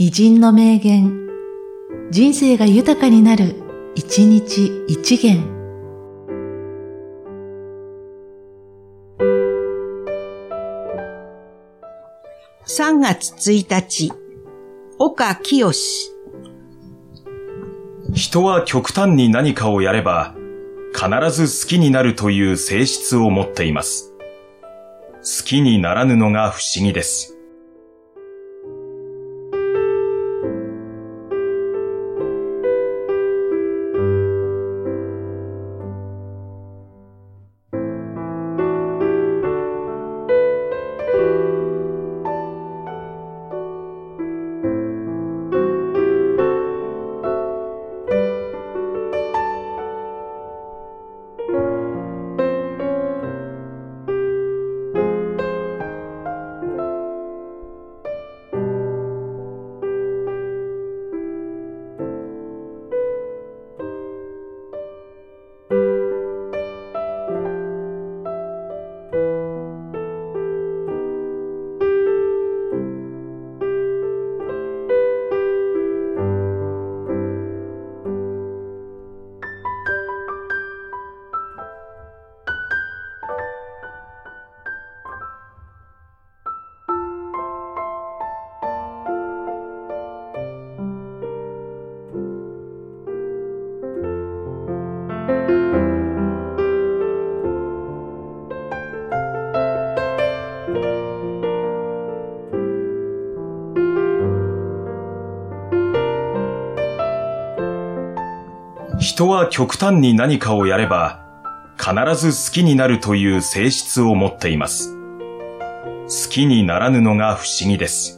偉人の名言、人生が豊かになる、一日一元。3月1日、岡清人は極端に何かをやれば、必ず好きになるという性質を持っています。好きにならぬのが不思議です。人は極端に何かをやれば、必ず好きになるという性質を持っています。好きにならぬのが不思議です。